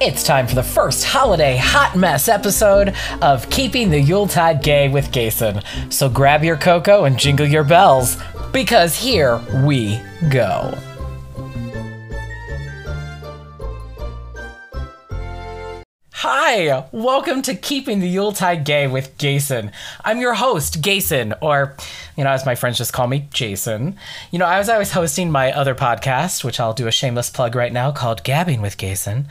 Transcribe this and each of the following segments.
It's time for the first holiday hot mess episode of Keeping the Yuletide Gay with Gason. So grab your cocoa and jingle your bells, because here we go. Hi, welcome to Keeping the Yuletide Gay with Gason. I'm your host, Gason, or, you know, as my friends just call me, Jason. You know, I was always hosting my other podcast, which I'll do a shameless plug right now called Gabbing with Gason,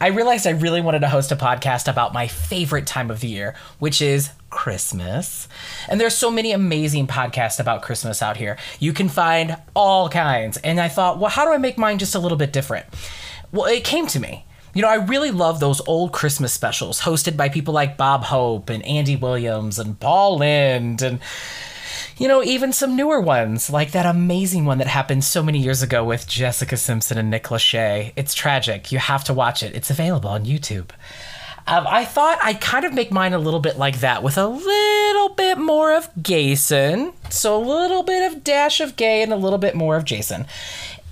I realized I really wanted to host a podcast about my favorite time of the year, which is Christmas. And there's so many amazing podcasts about Christmas out here. You can find all kinds. And I thought, well, how do I make mine just a little bit different? Well, it came to me. You know, I really love those old Christmas specials hosted by people like Bob Hope and Andy Williams and Paul Lynde and you know, even some newer ones, like that amazing one that happened so many years ago with Jessica Simpson and Nick Lachey. It's tragic. You have to watch it. It's available on YouTube. Um, I thought I'd kind of make mine a little bit like that with a little bit more of Gayson. So a little bit of dash of gay and a little bit more of Jason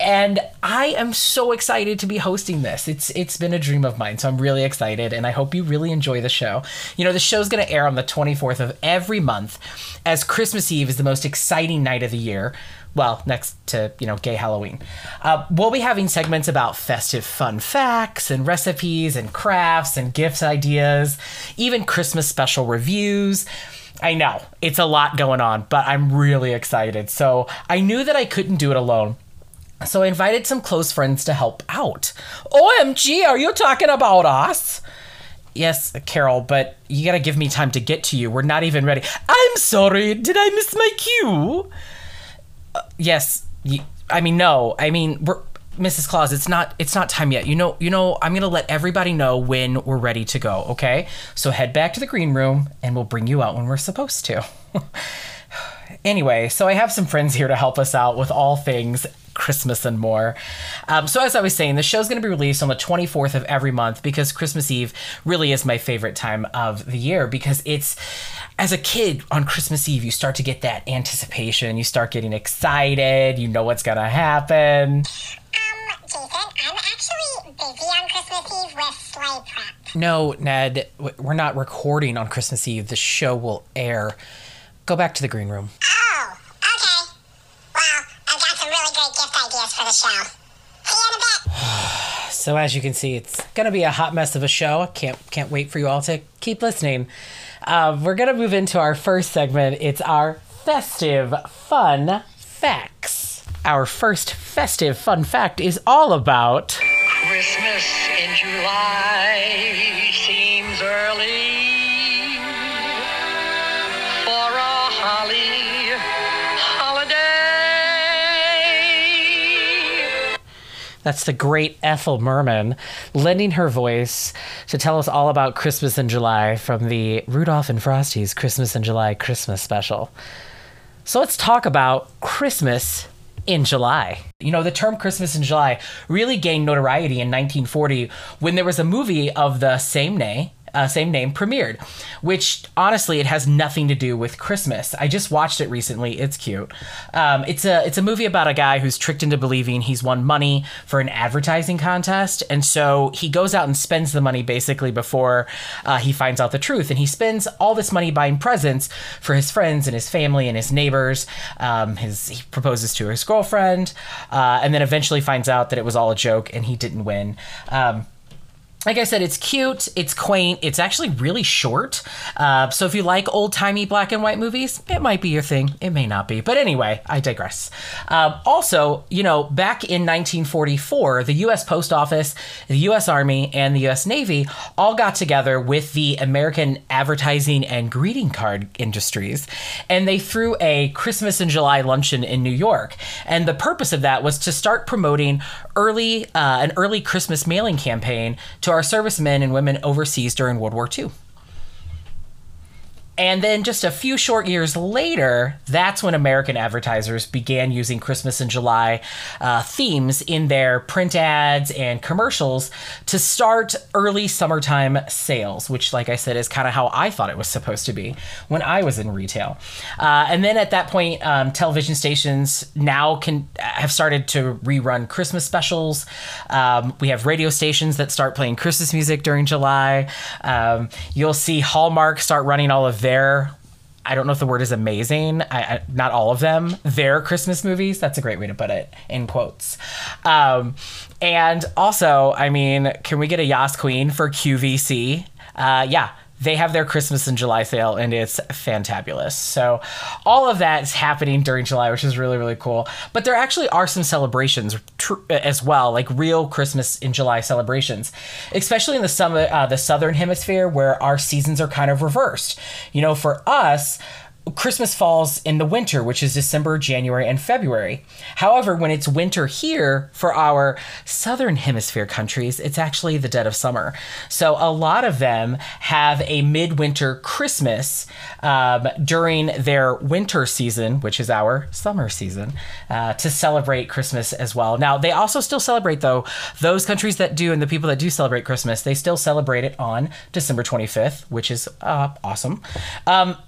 and I am so excited to be hosting this. It's it's been a dream of mine, so I'm really excited and I hope you really enjoy the show. You know, the show's going to air on the 24th of every month as Christmas Eve is the most exciting night of the year. Well, next to, you know, gay Halloween. Uh, we'll be having segments about festive fun facts and recipes and crafts and gift ideas, even Christmas special reviews. I know it's a lot going on, but I'm really excited. So I knew that I couldn't do it alone. So I invited some close friends to help out. OMG, are you talking about us? Yes, Carol, but you gotta give me time to get to you. We're not even ready. I'm sorry, did I miss my cue? Uh, yes, I mean no. I mean we're Mrs. Claus, it's not it's not time yet. You know, you know, I'm gonna let everybody know when we're ready to go, okay? So head back to the green room and we'll bring you out when we're supposed to. anyway, so I have some friends here to help us out with all things Christmas and more. Um, so, as I was saying, the show's going to be released on the 24th of every month because Christmas Eve really is my favorite time of the year because it's as a kid on Christmas Eve, you start to get that anticipation, you start getting excited, you know what's going to happen. Um, Jason, I'm actually busy on Christmas Eve with sleigh prep. No, Ned, we're not recording on Christmas Eve. The show will air. Go back to the green room. Oh, okay. Well, I've got some really great gift ideas for the show. So as you can see, it's gonna be a hot mess of a show. Can't can't wait for you all to keep listening. Uh, we're gonna move into our first segment. It's our festive fun facts. Our first festive fun fact is all about Christmas in July seems early That's the great Ethel Merman lending her voice to tell us all about Christmas in July from the Rudolph and Frosty's Christmas in July Christmas special. So let's talk about Christmas in July. You know, the term Christmas in July really gained notoriety in 1940 when there was a movie of the same name. Uh, same name premiered, which honestly it has nothing to do with Christmas. I just watched it recently. It's cute. Um, it's a it's a movie about a guy who's tricked into believing he's won money for an advertising contest, and so he goes out and spends the money basically before uh, he finds out the truth, and he spends all this money buying presents for his friends and his family and his neighbors. Um, his he proposes to his girlfriend, uh, and then eventually finds out that it was all a joke and he didn't win. Um, like I said, it's cute, it's quaint, it's actually really short. Uh, so if you like old timey black and white movies, it might be your thing. It may not be. But anyway, I digress. Um, also, you know, back in 1944, the U.S. Post Office, the U.S. Army, and the U.S. Navy all got together with the American advertising and greeting card industries, and they threw a Christmas in July luncheon in New York. And the purpose of that was to start promoting early uh, an early Christmas mailing campaign to our servicemen and women overseas during World War II. And then just a few short years later, that's when American advertisers began using Christmas in July uh, themes in their print ads and commercials to start early summertime sales, which, like I said, is kind of how I thought it was supposed to be when I was in retail. Uh, and then at that point, um, television stations now can have started to rerun Christmas specials. Um, we have radio stations that start playing Christmas music during July. Um, you'll see Hallmark start running all of their I don't know if the word is amazing. I, I, not all of them. Their Christmas movies. That's a great way to put it in quotes. Um, and also, I mean, can we get a Yas Queen for QVC? Uh, yeah, they have their Christmas in July sale and it's fantabulous. So all of that is happening during July, which is really really cool. But there actually are some celebrations tr- as well, like real Christmas in July celebrations, especially in the summer, uh, the southern hemisphere where our seasons are kind of reversed. You know, for us. Christmas falls in the winter, which is December, January, and February. However, when it's winter here for our southern hemisphere countries, it's actually the dead of summer. So a lot of them have a midwinter Christmas um, during their winter season, which is our summer season, uh, to celebrate Christmas as well. Now, they also still celebrate, though, those countries that do and the people that do celebrate Christmas, they still celebrate it on December 25th, which is uh, awesome. Um,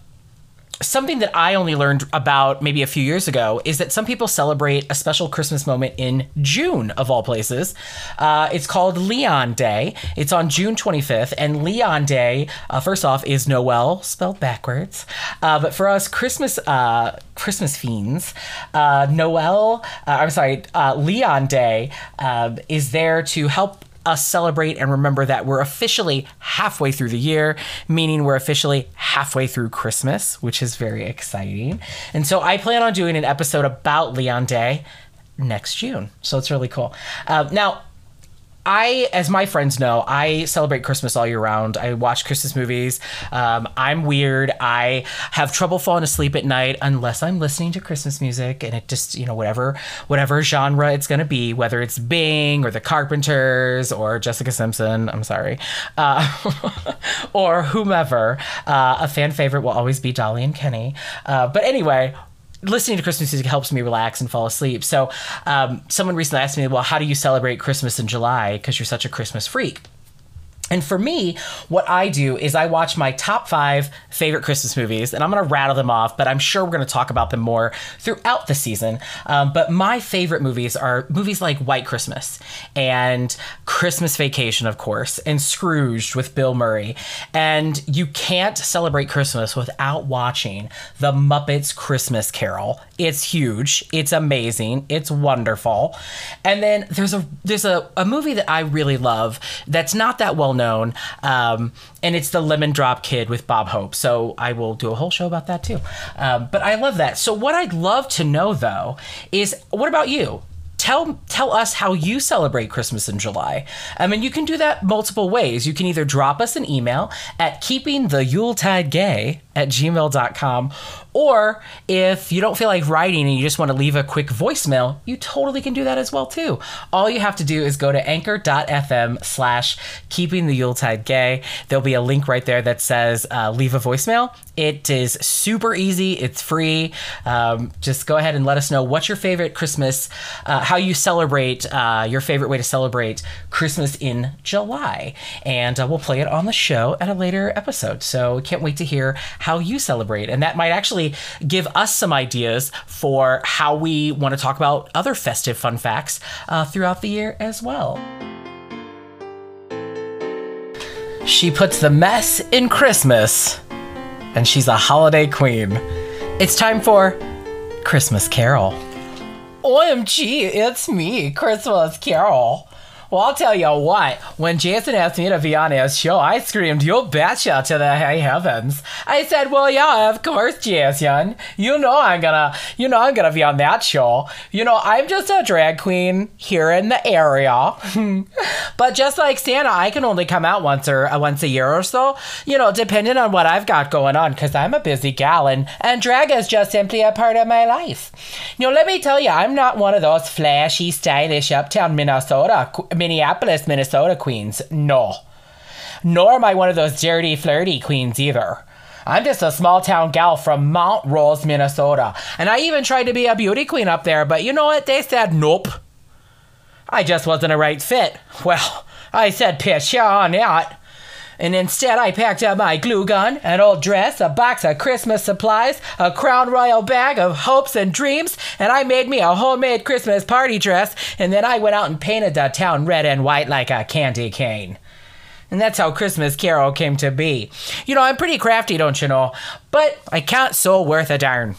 something that I only learned about maybe a few years ago is that some people celebrate a special Christmas moment in June, of all places. Uh, it's called Leon Day. It's on June 25th, and Leon Day, uh, first off, is Noel spelled backwards. Uh, but for us Christmas uh, Christmas fiends, uh, Noel, uh, I'm sorry, Leon Day is there to help us celebrate and remember that we're officially halfway through the year, meaning we're officially halfway through Christmas, which is very exciting. And so I plan on doing an episode about Leon Day next June. So it's really cool. Uh, now, I, as my friends know, I celebrate Christmas all year round. I watch Christmas movies. Um, I'm weird. I have trouble falling asleep at night unless I'm listening to Christmas music, and it just, you know, whatever whatever genre it's gonna be, whether it's Bing or The Carpenters or Jessica Simpson. I'm sorry, uh, or whomever. Uh, a fan favorite will always be Dolly and Kenny. Uh, but anyway, listening to Christmas music helps me relax and fall asleep. So, um, someone recently asked me, "Well, how do you celebrate Christmas in July? Because you're such a Christmas freak." And for me, what I do is I watch my top five favorite Christmas movies, and I'm going to rattle them off, but I'm sure we're going to talk about them more throughout the season. Um, but my favorite movies are movies like White Christmas and Christmas Vacation, of course, and Scrooged with Bill Murray. And you can't celebrate Christmas without watching The Muppets Christmas Carol. It's huge. It's amazing. It's wonderful. And then there's a there's a, a movie that I really love that's not that well known, um, and it's the Lemon Drop Kid with Bob Hope. So I will do a whole show about that too. Um, but I love that. So what I'd love to know though is what about you? tell tell us how you celebrate Christmas in July. I mean, you can do that multiple ways. You can either drop us an email at keeping the Yuletide gay at gmail.com, or if you don't feel like writing and you just want to leave a quick voicemail, you totally can do that as well too. All you have to do is go to anchor.fm slash keeping the Yuletide gay. There'll be a link right there that says uh, leave a voicemail. It is super easy. It's free. Um, just go ahead and let us know what's your favorite Christmas, uh, how you celebrate, uh, your favorite way to celebrate Christmas in July. And uh, we'll play it on the show at a later episode. So can't wait to hear how you celebrate. And that might actually give us some ideas for how we want to talk about other festive fun facts uh, throughout the year as well. She puts the mess in Christmas, and she's a holiday queen. It's time for Christmas Carol. OMG, it's me, Christmas Carol. Well, I'll tell you what, when Jason asked me to be on his show, I screamed, You betcha to the high heavens. I said, Well, yeah, of course, Jason. You know I'm gonna, you know I'm gonna be on that show. You know, I'm just a drag queen here in the area. but just like Santa, I can only come out once or uh, once a year or so, you know, depending on what I've got going on, because I'm a busy gal and, and drag is just simply a part of my life. You know, let me tell you, I'm not one of those flashy, stylish uptown Minnesota Minneapolis, Minnesota queens. No. Nor am I one of those dirty, flirty queens either. I'm just a small town gal from Montrose, Minnesota. And I even tried to be a beauty queen up there, but you know what? They said nope. I just wasn't a right fit. Well, I said piss yeah on that. And instead, I packed up my glue gun, an old dress, a box of Christmas supplies, a Crown Royal bag of hopes and dreams, and I made me a homemade Christmas party dress, and then I went out and painted the town red and white like a candy cane. And that's how Christmas Carol came to be. You know, I'm pretty crafty, don't you know? But I can't so worth a darn.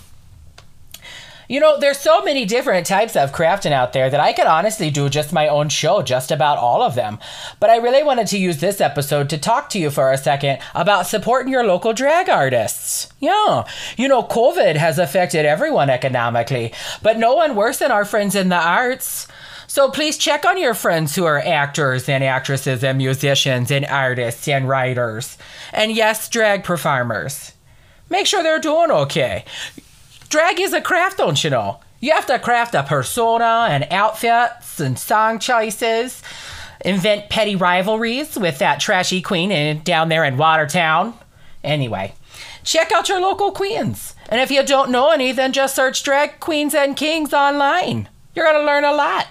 You know, there's so many different types of crafting out there that I could honestly do just my own show, just about all of them. But I really wanted to use this episode to talk to you for a second about supporting your local drag artists. Yeah, you know, COVID has affected everyone economically, but no one worse than our friends in the arts. So please check on your friends who are actors and actresses and musicians and artists and writers. And yes, drag performers. Make sure they're doing okay. Drag is a craft, don't you know? You have to craft a persona and outfits and song choices, invent petty rivalries with that trashy queen in, down there in Watertown. Anyway, check out your local queens. And if you don't know any, then just search Drag Queens and Kings online. You're going to learn a lot.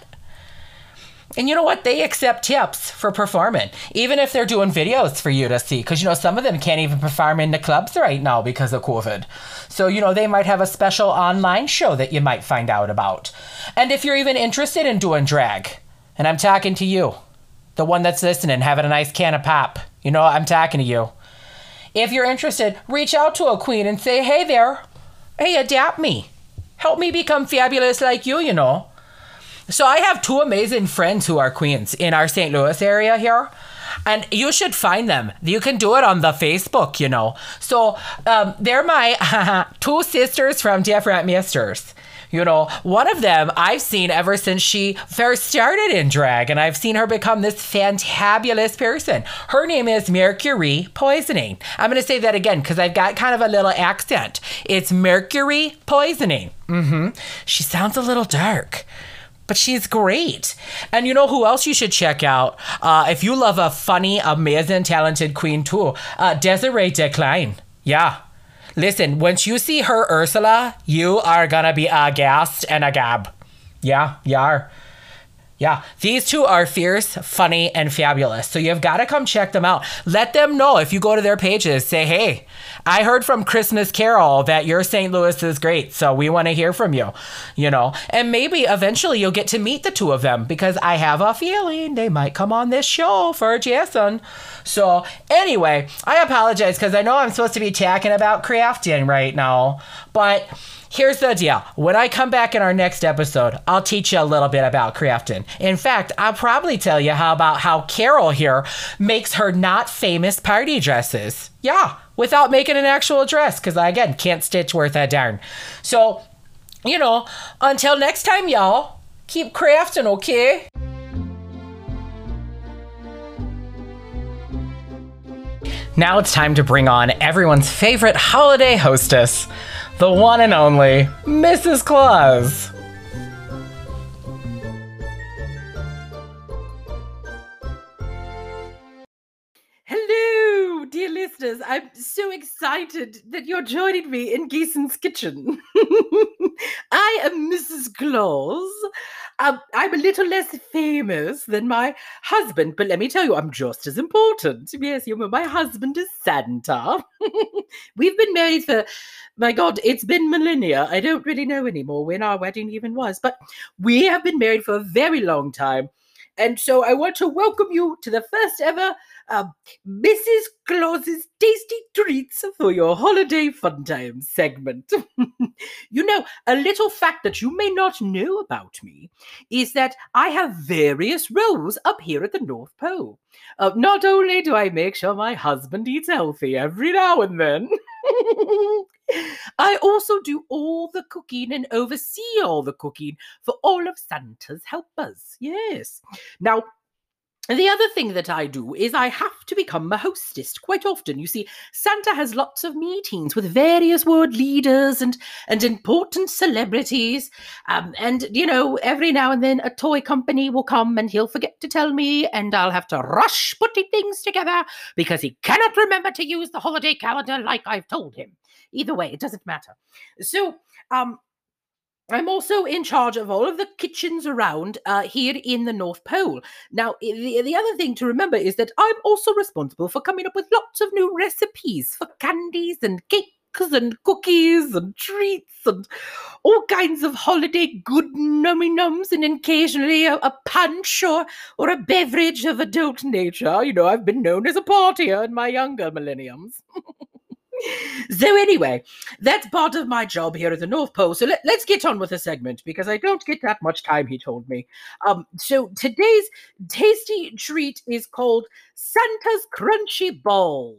And you know what? They accept tips for performing, even if they're doing videos for you to see. Because, you know, some of them can't even perform in the clubs right now because of COVID. So, you know, they might have a special online show that you might find out about. And if you're even interested in doing drag, and I'm talking to you, the one that's listening, having a nice can of pop, you know, I'm talking to you. If you're interested, reach out to a queen and say, hey there, hey, adapt me. Help me become fabulous like you, you know. So I have two amazing friends who are queens in our St. Louis area here. And you should find them. You can do it on the Facebook, you know. So um, they're my two sisters from different misters. You know, one of them I've seen ever since she first started in drag, and I've seen her become this fantabulous person. Her name is Mercury Poisoning. I'm going to say that again because I've got kind of a little accent. It's Mercury Poisoning. Mm-hmm. She sounds a little dark but she's great. And you know who else you should check out? Uh, if you love a funny, amazing, talented queen too, uh, Desiree Decline. Yeah. Listen, once you see her Ursula, you are gonna be aghast and a gab. Yeah, you are. Yeah, these two are fierce, funny, and fabulous. So you've got to come check them out. Let them know if you go to their pages, say, hey, I heard from Christmas Carol that your St. Louis is great. So we want to hear from you, you know, and maybe eventually you'll get to meet the two of them because I have a feeling they might come on this show for Jason. So anyway, I apologize because I know I'm supposed to be talking about crafting right now, but Here's the deal. When I come back in our next episode, I'll teach you a little bit about crafting. In fact, I'll probably tell you how about how Carol here makes her not famous party dresses. Yeah, without making an actual dress, because I again can't stitch worth a darn. So, you know, until next time, y'all, keep crafting, okay? Now it's time to bring on everyone's favorite holiday hostess the one and only Mrs. Claus. Hello, dear listeners. I'm so excited that you're joining me in Geeson's kitchen. I am Mrs. Claus. Um, I'm a little less famous than my husband, but let me tell you, I'm just as important. Yes, you know, my husband is Santa. We've been married for, my God, it's been millennia. I don't really know anymore when our wedding even was, but we have been married for a very long time. And so I want to welcome you to the first ever uh, Mrs. Claus's Tasty Treats for your holiday fun time segment. you know, a little fact that you may not know about me is that I have various roles up here at the North Pole. Uh, not only do I make sure my husband eats healthy every now and then, I also do all the cooking and oversee all the cooking for all of Santa's helpers. Yes. Now, the other thing that I do is I have to become a hostess quite often. You see, Santa has lots of meetings with various world leaders and and important celebrities. Um, and you know, every now and then a toy company will come and he'll forget to tell me, and I'll have to rush putting things together because he cannot remember to use the holiday calendar like I've told him. Either way, it doesn't matter. So, um, I'm also in charge of all of the kitchens around uh, here in the North Pole. Now, the, the other thing to remember is that I'm also responsible for coming up with lots of new recipes for candies and cakes and cookies and treats and all kinds of holiday good nummy nums and occasionally a, a punch or, or a beverage of adult nature. You know, I've been known as a partier in my younger millenniums. so anyway, that's part of my job here at the North Pole. So let, let's get on with the segment because I don't get that much time, he told me. Um, so today's tasty treat is called Santa's Crunchy Balls.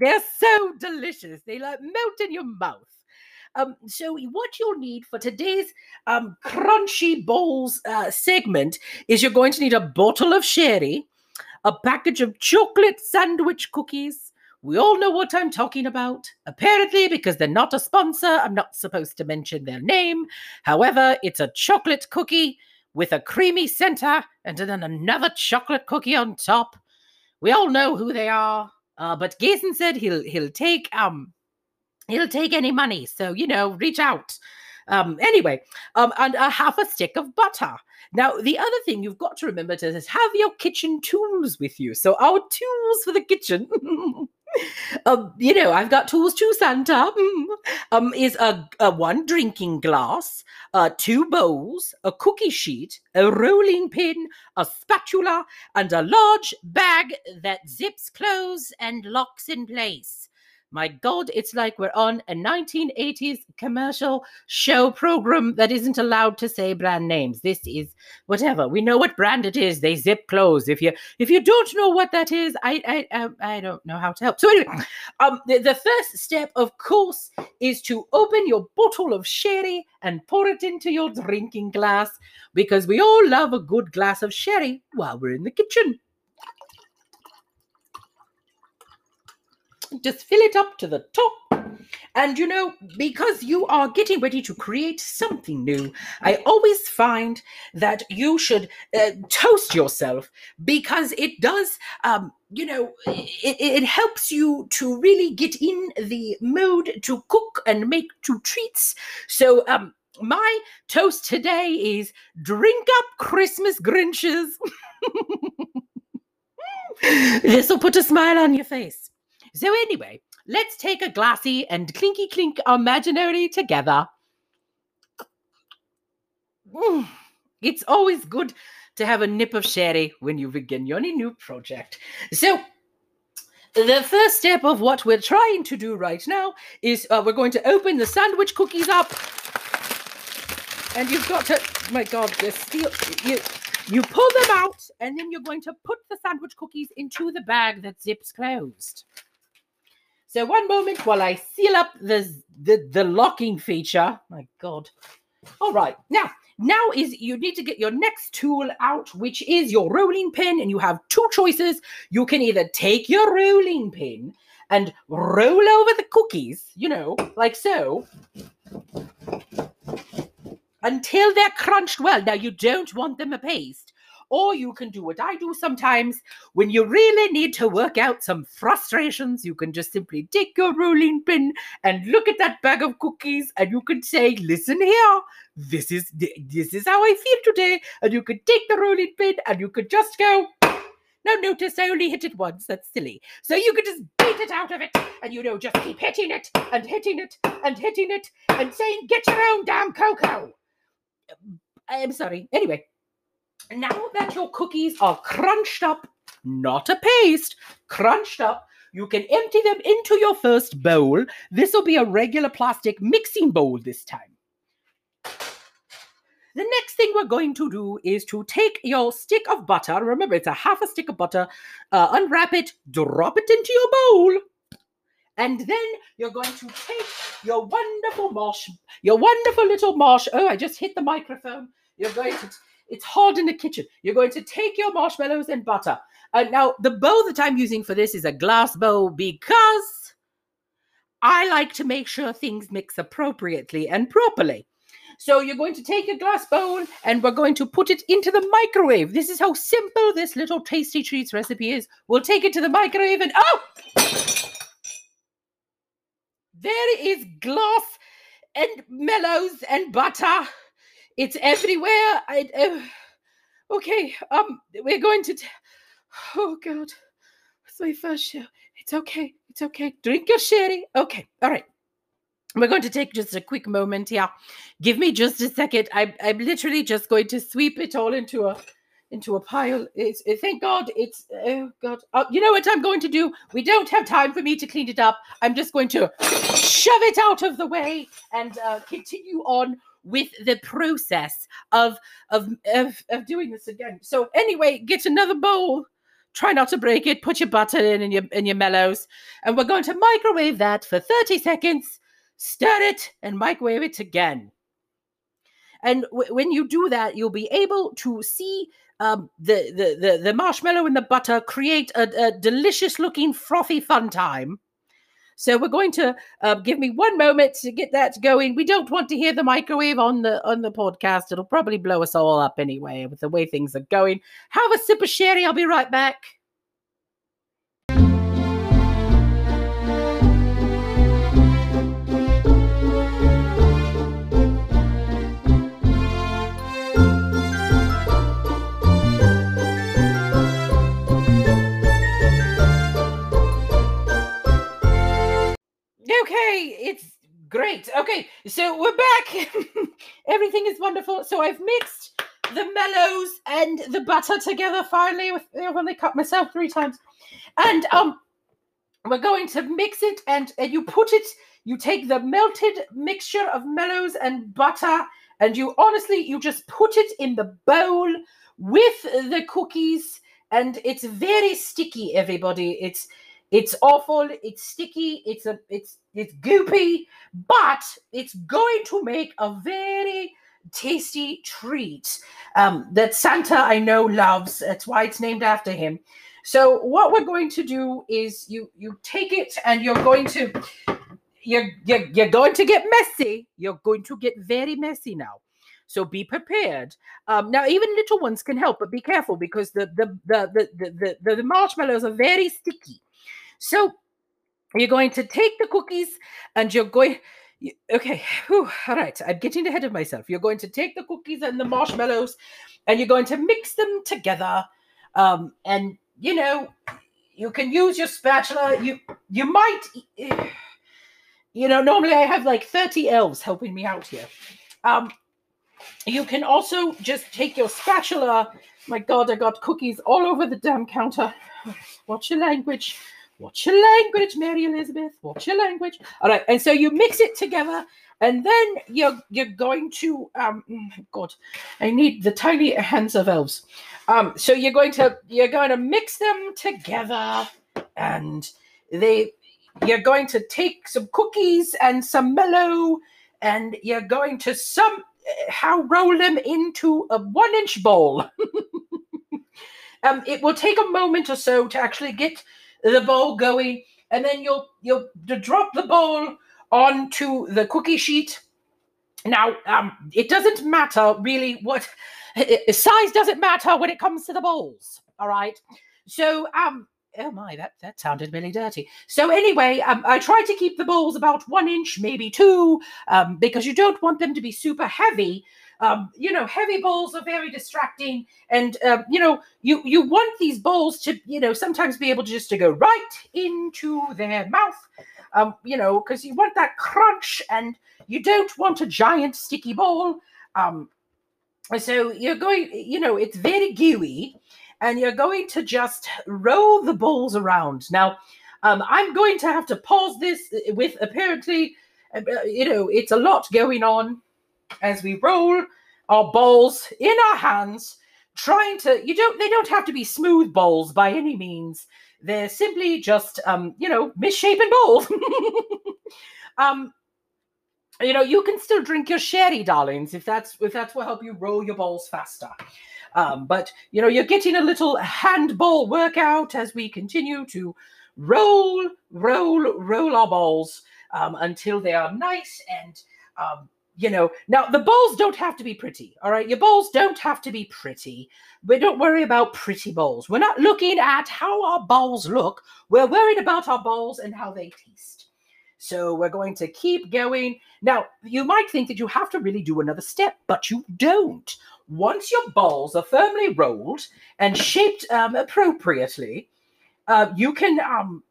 They're so delicious. They like melt in your mouth. Um, so what you'll need for today's um, crunchy bowls uh, segment is you're going to need a bottle of sherry, a package of chocolate sandwich cookies. We all know what I'm talking about. Apparently, because they're not a sponsor, I'm not supposed to mention their name. However, it's a chocolate cookie with a creamy center and then another chocolate cookie on top. We all know who they are. Uh, but Gason said he'll he'll take um he'll take any money. So you know, reach out. Um, anyway, um, and a half a stick of butter. Now, the other thing you've got to remember to is have your kitchen tools with you. So our tools for the kitchen. um, you know, I've got tools too, Santa. Mm. Um, is a, a one drinking glass, uh, two bowls, a cookie sheet, a rolling pin, a spatula, and a large bag that zips closed and locks in place. My God, it's like we're on a 1980s commercial show program that isn't allowed to say brand names. This is whatever. We know what brand it is. They zip close. If you if you don't know what that is, I I um, I don't know how to help. So anyway, um, the, the first step, of course, is to open your bottle of sherry and pour it into your drinking glass because we all love a good glass of sherry while we're in the kitchen. Just fill it up to the top. And you know, because you are getting ready to create something new, I always find that you should uh, toast yourself because it does, um, you know, it, it helps you to really get in the mode to cook and make two treats. So, um, my toast today is drink up Christmas Grinches. this will put a smile on your face. So, anyway, let's take a glassy and clinky clink imaginary together. Mm, It's always good to have a nip of sherry when you begin your new project. So, the first step of what we're trying to do right now is uh, we're going to open the sandwich cookies up. And you've got to, my God, they're still, you, you pull them out, and then you're going to put the sandwich cookies into the bag that zips closed. So one moment while I seal up the the, the locking feature. My God. All right. Now, now is you need to get your next tool out, which is your rolling pin, and you have two choices. You can either take your rolling pin and roll over the cookies, you know, like so, until they're crunched well. Now, you don't want them a paste. Or you can do what I do sometimes when you really need to work out some frustrations. You can just simply take your rolling pin and look at that bag of cookies, and you can say, "Listen here, this is this is how I feel today." And you could take the rolling pin, and you could just go. Now, notice I only hit it once. That's silly. So you could just beat it out of it, and you know, just keep hitting it and hitting it and hitting it and saying, "Get your own damn cocoa." Um, I'm sorry. Anyway, now that your cookies are crunched up, not a paste, crunched up, you can empty them into your first bowl. This will be a regular plastic mixing bowl this time. The next thing we're going to do is to take your stick of butter. Remember, it's a half a stick of butter. Uh, unwrap it, drop it into your bowl. And then you're going to take your wonderful marsh, your wonderful little marsh. Oh, I just hit the microphone. You're going to it's hard in the kitchen. You're going to take your marshmallows and butter. And now, the bowl that I'm using for this is a glass bowl because I like to make sure things mix appropriately and properly. So you're going to take a glass bowl and we're going to put it into the microwave. This is how simple this little tasty treats recipe is. We'll take it to the microwave and oh, there is glass and mellows and butter. It's everywhere. I uh, okay. Um, we're going to. T- oh God, it's my first show. It's okay. It's okay. Drink your sherry. Okay. All right. We're going to take just a quick moment here. Give me just a second. I'm I'm literally just going to sweep it all into a into a pile. It's uh, thank God it's oh God. Uh, you know what I'm going to do? We don't have time for me to clean it up. I'm just going to shove it out of the way and uh, continue on with the process of, of of of doing this again. So anyway, get another bowl. Try not to break it. Put your butter in and your and your mellows, and we're going to microwave that for 30 seconds. Stir it and microwave it again. And w- when you do that, you'll be able to see um, the, the the the marshmallow and the butter create a, a delicious looking frothy fun time. So we're going to uh, give me one moment to get that going. We don't want to hear the microwave on the on the podcast. It'll probably blow us all up anyway with the way things are going. Have a sip of sherry. I'll be right back. Okay, it's great. Okay, so we're back. Everything is wonderful. So I've mixed the mellows and the butter together finally with I've only cut myself three times. And um we're going to mix it and, and you put it, you take the melted mixture of mellows and butter, and you honestly you just put it in the bowl with the cookies, and it's very sticky, everybody. It's it's awful. It's sticky. It's a it's it's goopy, but it's going to make a very tasty treat um, that Santa I know loves. That's why it's named after him. So what we're going to do is you you take it and you're going to you're you're, you're going to get messy. You're going to get very messy now. So be prepared. Um, now, even little ones can help, but be careful because the the the the the, the, the marshmallows are very sticky. So you're going to take the cookies and you're going. Okay, whew, all right. I'm getting ahead of myself. You're going to take the cookies and the marshmallows, and you're going to mix them together. Um, and you know, you can use your spatula. You you might, you know, normally I have like 30 elves helping me out here. Um, you can also just take your spatula. My God, I got cookies all over the damn counter. Watch your language. Watch your language, Mary Elizabeth. Watch your language. All right, and so you mix it together, and then you're you're going to um mm, God, I need the tiny hands of elves. Um, so you're going to you're going to mix them together, and they you're going to take some cookies and some mellow, and you're going to somehow roll them into a one inch bowl. um, it will take a moment or so to actually get the bowl going, and then you'll you'll drop the bowl onto the cookie sheet. Now, um, it doesn't matter really what size doesn't matter when it comes to the bowls. All right. So, um, oh my, that that sounded really dirty. So anyway, um, I try to keep the bowls about one inch, maybe two, um, because you don't want them to be super heavy. Um, you know, heavy bowls are very distracting, and uh, you know, you you want these bowls to, you know, sometimes be able to just to go right into their mouth. Um, you know, because you want that crunch, and you don't want a giant sticky bowl. Um, so you're going, you know, it's very gooey, and you're going to just roll the balls around. Now, um, I'm going to have to pause this with apparently, uh, you know, it's a lot going on as we roll our balls in our hands, trying to. You don't. They don't have to be smooth balls by any means. They're simply just, um, you know, misshapen balls. um, you know, you can still drink your sherry, darlings, if that's if that's what help you roll your balls faster. Um, but you know, you're getting a little handball workout as we continue to roll, roll, roll our balls um, until they are nice and um, you know. Now the balls don't have to be pretty. All right, your balls don't have to be pretty. But don't worry about pretty balls. We're not looking at how our balls look. We're worried about our balls and how they taste. So we're going to keep going. Now, you might think that you have to really do another step, but you don't. Once your balls are firmly rolled and shaped um, appropriately, uh, you can um,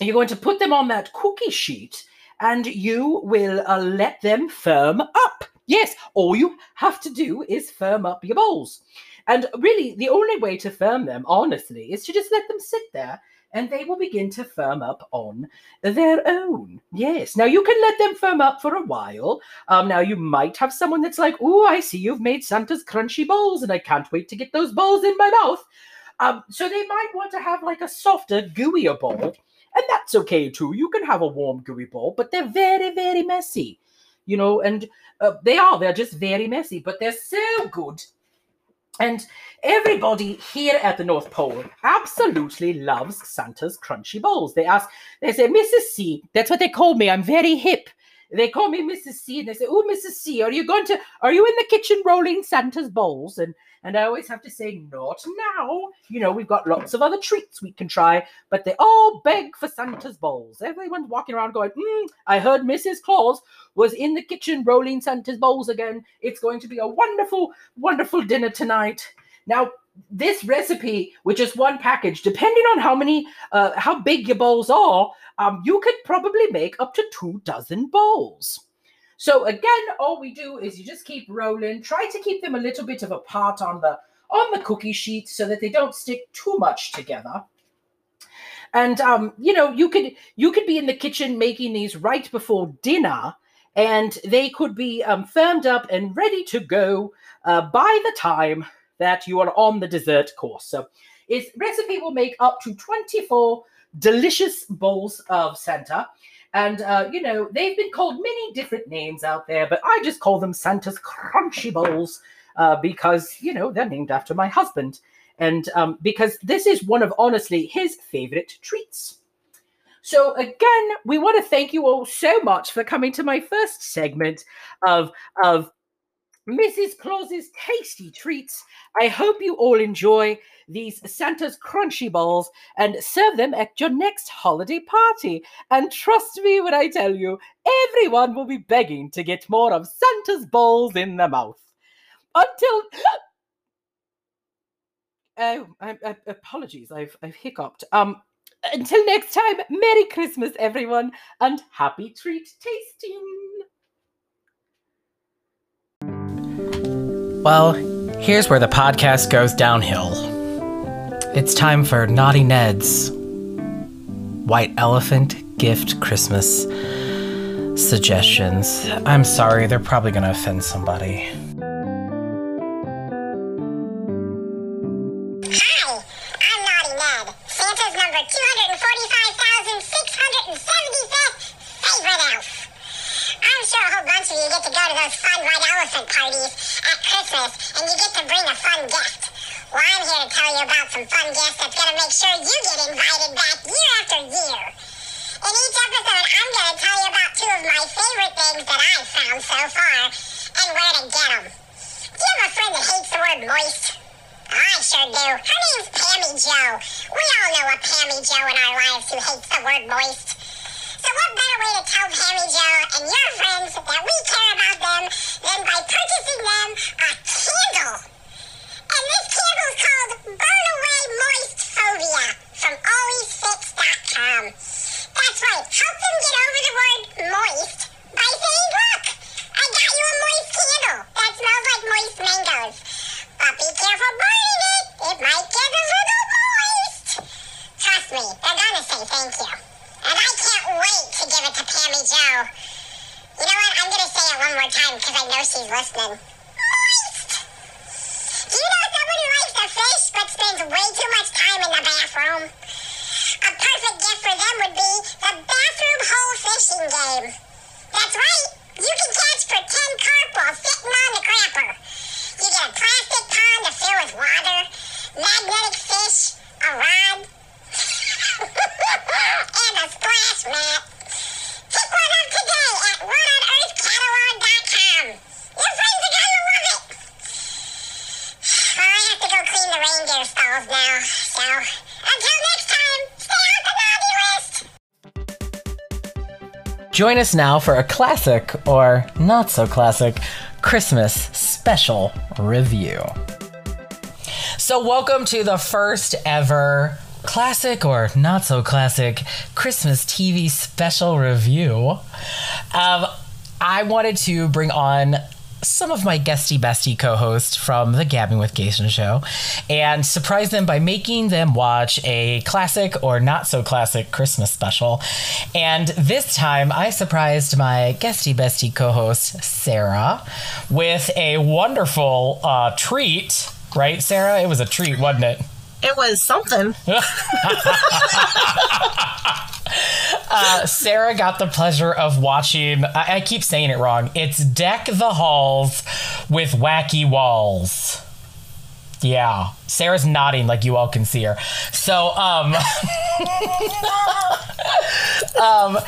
you're going to put them on that cookie sheet, and you will uh, let them firm up. Yes, all you have to do is firm up your bowls. And really, the only way to firm them, honestly, is to just let them sit there and they will begin to firm up on their own. Yes. Now you can let them firm up for a while. Um, now you might have someone that's like, "Oh, I see you've made Santa's crunchy balls, and I can't wait to get those balls in my mouth." Um, so they might want to have like a softer, gooier ball, and that's okay too. You can have a warm, gooey ball, but they're very, very messy, you know. And uh, they are. They're just very messy, but they're so good and everybody here at the North Pole absolutely loves Santa's crunchy balls. They ask, they say, Mrs. C, that's what they call me. I'm very hip. They call me Mrs. C, and they say, "Oh, Mrs. C, are you going to? Are you in the kitchen rolling Santa's bowls?" And and I always have to say, "Not now." You know, we've got lots of other treats we can try, but they all beg for Santa's bowls. Everyone's walking around going, mm, "I heard Mrs. Claus was in the kitchen rolling Santa's bowls again. It's going to be a wonderful, wonderful dinner tonight." Now, this recipe with just one package, depending on how many, uh, how big your bowls are, um, you could probably make up to two dozen bowls. So again, all we do is you just keep rolling. Try to keep them a little bit of apart on the on the cookie sheet so that they don't stick too much together. And um, you know, you could you could be in the kitchen making these right before dinner, and they could be um, firmed up and ready to go uh, by the time that you are on the dessert course. So, its recipe will make up to 24 delicious bowls of Santa. And, uh, you know, they've been called many different names out there, but I just call them Santa's Crunchy Bowls uh, because, you know, they're named after my husband. And um, because this is one of, honestly, his favorite treats. So, again, we want to thank you all so much for coming to my first segment of, of Mrs. Claus's tasty treats. I hope you all enjoy these Santa's crunchy balls and serve them at your next holiday party. And trust me when I tell you, everyone will be begging to get more of Santa's balls in their mouth. Until. Oh, I, I, apologies, I've, I've hiccuped. Um, until next time, Merry Christmas, everyone, and happy treat tasting. Well, here's where the podcast goes downhill. It's time for Naughty Ned's White Elephant Gift Christmas suggestions. I'm sorry, they're probably going to offend somebody. Join us now for a classic or not so classic Christmas special review. So, welcome to the first ever classic or not so classic Christmas TV special review. Um, I wanted to bring on some of my guesty bestie co-hosts from the Gabbing with Gayson show and surprise them by making them watch a classic or not so classic Christmas special. And this time I surprised my guesty bestie co-host Sarah with a wonderful uh, treat. Right, Sarah? It was a treat, wasn't it? It was something. Uh, Sarah got the pleasure of watching. I, I keep saying it wrong. It's Deck the Halls with Wacky Walls. Yeah, Sarah's nodding like you all can see her. So, um, um,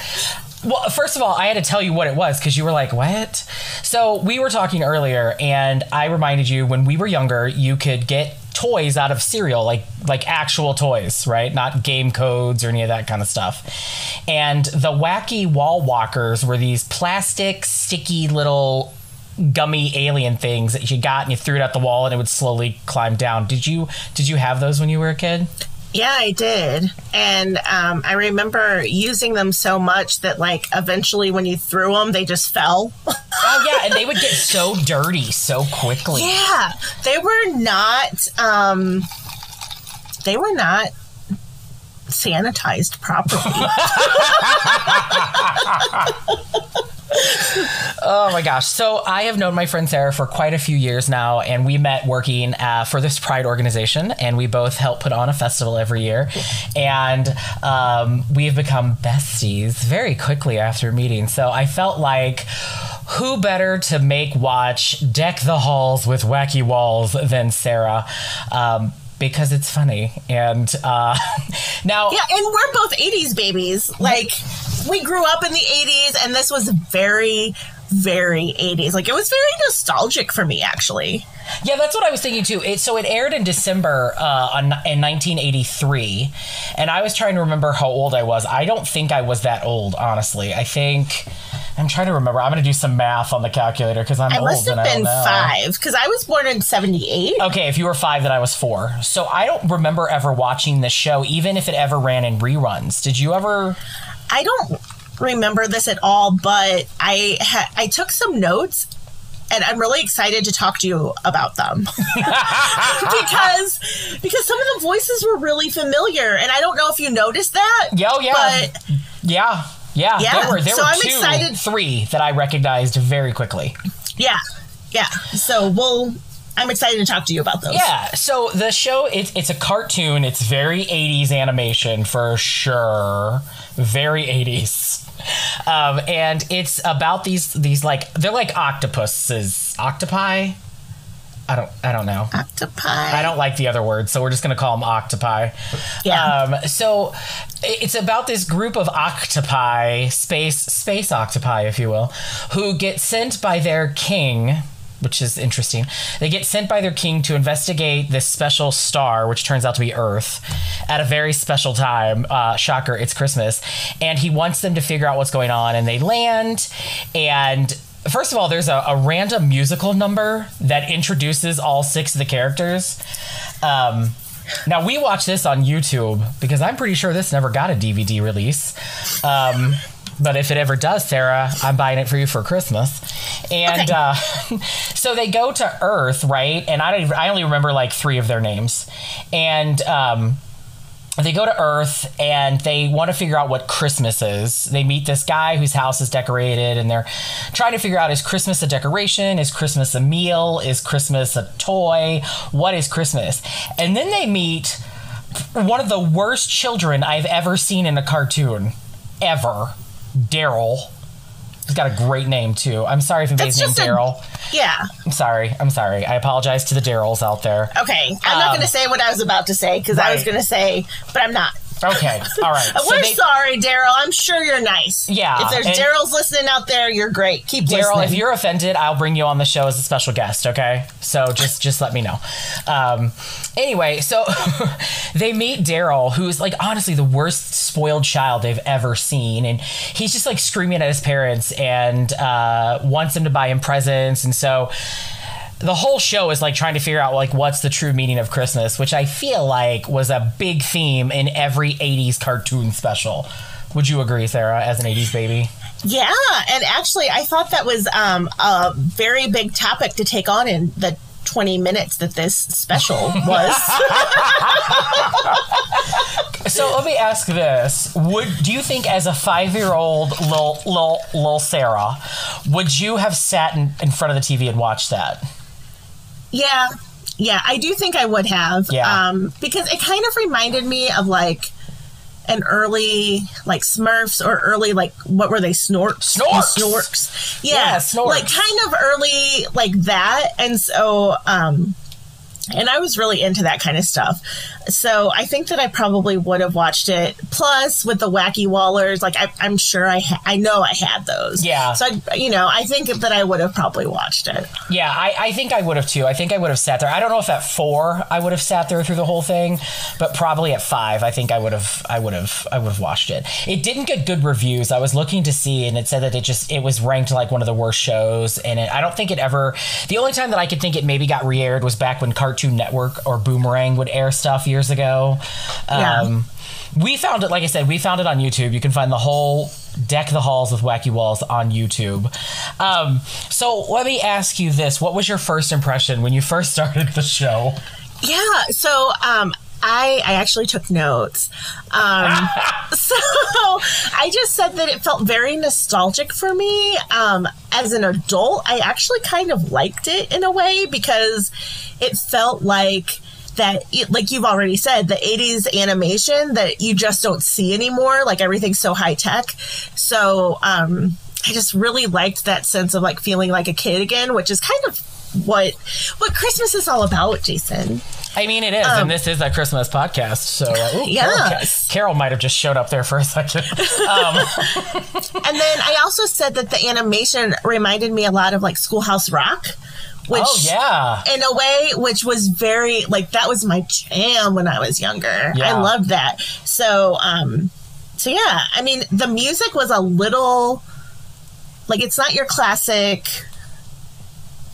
well, first of all, I had to tell you what it was because you were like, "What?" So we were talking earlier, and I reminded you when we were younger, you could get toys out of cereal, like like actual toys, right? Not game codes or any of that kind of stuff. And the wacky wall walkers were these plastic, sticky little gummy alien things that you got and you threw it at the wall and it would slowly climb down. Did you did you have those when you were a kid? Yeah, I did. And um, I remember using them so much that, like, eventually when you threw them, they just fell. Oh yeah, and they would get so dirty so quickly. yeah, they were not. Um, they were not sanitized properly. Oh my gosh. So I have known my friend Sarah for quite a few years now, and we met working uh, for this Pride organization, and we both help put on a festival every year. And um, we have become besties very quickly after meeting. So I felt like who better to make watch Deck the Halls with Wacky Walls than Sarah? Um, because it's funny. And uh, now, yeah, and we're both 80s babies. Like, we grew up in the 80s, and this was very, very 80s. Like, it was very nostalgic for me, actually. Yeah, that's what I was thinking too. It, so it aired in December uh, on, in 1983, and I was trying to remember how old I was. I don't think I was that old, honestly. I think I'm trying to remember. I'm going to do some math on the calculator because I'm I old must have and I don't been five, because I was born in 78. Okay, if you were five, then I was four. So I don't remember ever watching this show, even if it ever ran in reruns. Did you ever? I don't remember this at all, but I ha- I took some notes and I'm really excited to talk to you about them because because some of the voices were really familiar and I don't know if you noticed that. Yeah, oh, yeah. But Yeah, yeah. Yeah, There were there so were I'm two, excited- three that I recognized very quickly. yeah. Yeah. So we'll I'm excited to talk to you about those. Yeah, so the show it's it's a cartoon. It's very 80s animation for sure. Very 80s. Um, and it's about these these like they're like octopuses. Octopi? I don't I don't know. Octopi. I don't like the other word, so we're just going to call them octopi. Yeah. Um, so it's about this group of octopi, space space octopi, if you will, who get sent by their king. Which is interesting. They get sent by their king to investigate this special star, which turns out to be Earth, at a very special time. Uh, shocker, it's Christmas. And he wants them to figure out what's going on. And they land, and First of all, there's a, a random musical number that introduces all six of the characters. Um, now we watch this on YouTube because I'm pretty sure this never got a DVD release. Um, but if it ever does, Sarah, I'm buying it for you for Christmas. And Okay. uh, so they go to Earth, right? And I don't. Even, I only remember like three of their names. And um, they go to Earth and they want to figure out what Christmas is. They meet this guy whose house is decorated and they're trying to figure out is Christmas a decoration? Is Christmas a meal? Is Christmas a toy? What is Christmas? And then they meet one of the worst children I've ever seen in a cartoon. Ever. Daryl. He's got a great name too. I'm sorry if anybody's named Daryl. Yeah. I'm sorry. I'm sorry. I apologize to the Daryls out there. Okay. I'm not Um, going to say what I was about to say because I was going to say, but I'm not. Okay. All right. So We're they- sorry, Daryl. I'm sure you're nice. Yeah, If there's Daryls listening out there, you're great. Keep Daryl, if you're offended, I'll bring you on the show as a special guest. Okay, so just just let me know. Um, anyway, so they meet Daryl, who's like honestly the worst spoiled child they've ever seen, and he's just like screaming at his parents and uh, wants them to buy him presents, and so. The whole show is like trying to figure out like what's the true meaning of Christmas, which I feel like was a big theme in every 80s cartoon special. Would you agree, Sarah, as an 80s baby? Yeah, and actually, I thought that was um, a very big topic to take on in the 20 minutes that this special was. So let me ask this: Would do you think, as a five-year-old little little little Sarah, would you have sat in, in front of the TV and watched that? Yeah, yeah, I do think I would have. Yeah. Um, because it kind of reminded me of like an early like Smurfs or early like what were they Snorks Snorks! Snorks yeah, Yeah, Snorks. like kind of early like that and so um and I was really into that kind of stuff. So I think that I probably would have watched it. Plus, with the wacky wallers, like I, I'm sure I, ha- I know I had those. Yeah. So I, you know, I think that I would have probably watched it. Yeah, I, I think I would have too. I think I would have sat there. I don't know if at four I would have sat there through the whole thing, but probably at five, I think I would have. I would have. I would have watched it. It didn't get good reviews. I was looking to see, and it said that it just it was ranked like one of the worst shows. And it, I don't think it ever. The only time that I could think it maybe got re-aired was back when Cartoon Network or Boomerang would air stuff years ago. Yeah. Um, we found it, like I said, we found it on YouTube. You can find the whole Deck the Halls with Wacky Walls on YouTube. Um, so let me ask you this: What was your first impression when you first started the show? Yeah. So, um, I, I actually took notes. Um, so I just said that it felt very nostalgic for me. Um, as an adult, I actually kind of liked it in a way because it felt like that, like you've already said, the 80s animation that you just don't see anymore. Like everything's so high tech. So, um, I just really liked that sense of like feeling like a kid again, which is kind of what what Christmas is all about, Jason. I mean, it is, and this is a Christmas podcast. So, uh, ooh, Carol, Carol might have just showed up there for a second. Um, And then I also said that the animation reminded me a lot of like Schoolhouse Rock, which oh yeah, in a way, which was very like that was my jam when I was younger. Yeah. I loved that. So, um, so yeah, I mean, the music was a little like it's not your classic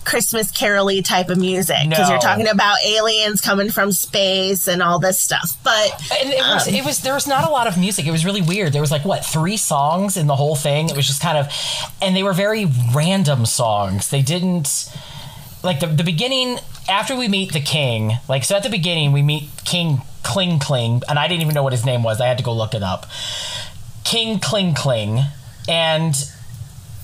Christmas caroly type of music because No. you're talking about aliens coming from space and all this stuff. But and it was, Um, it was there was not a lot of music. It was really weird. There was like what three songs in the whole thing. It was just kind of, and they were very random songs. They didn't like the the beginning after we meet the king. Like so at the beginning we meet King Kling Kling, and I didn't even know what his name was. I had to go look it up. King Kling Kling, and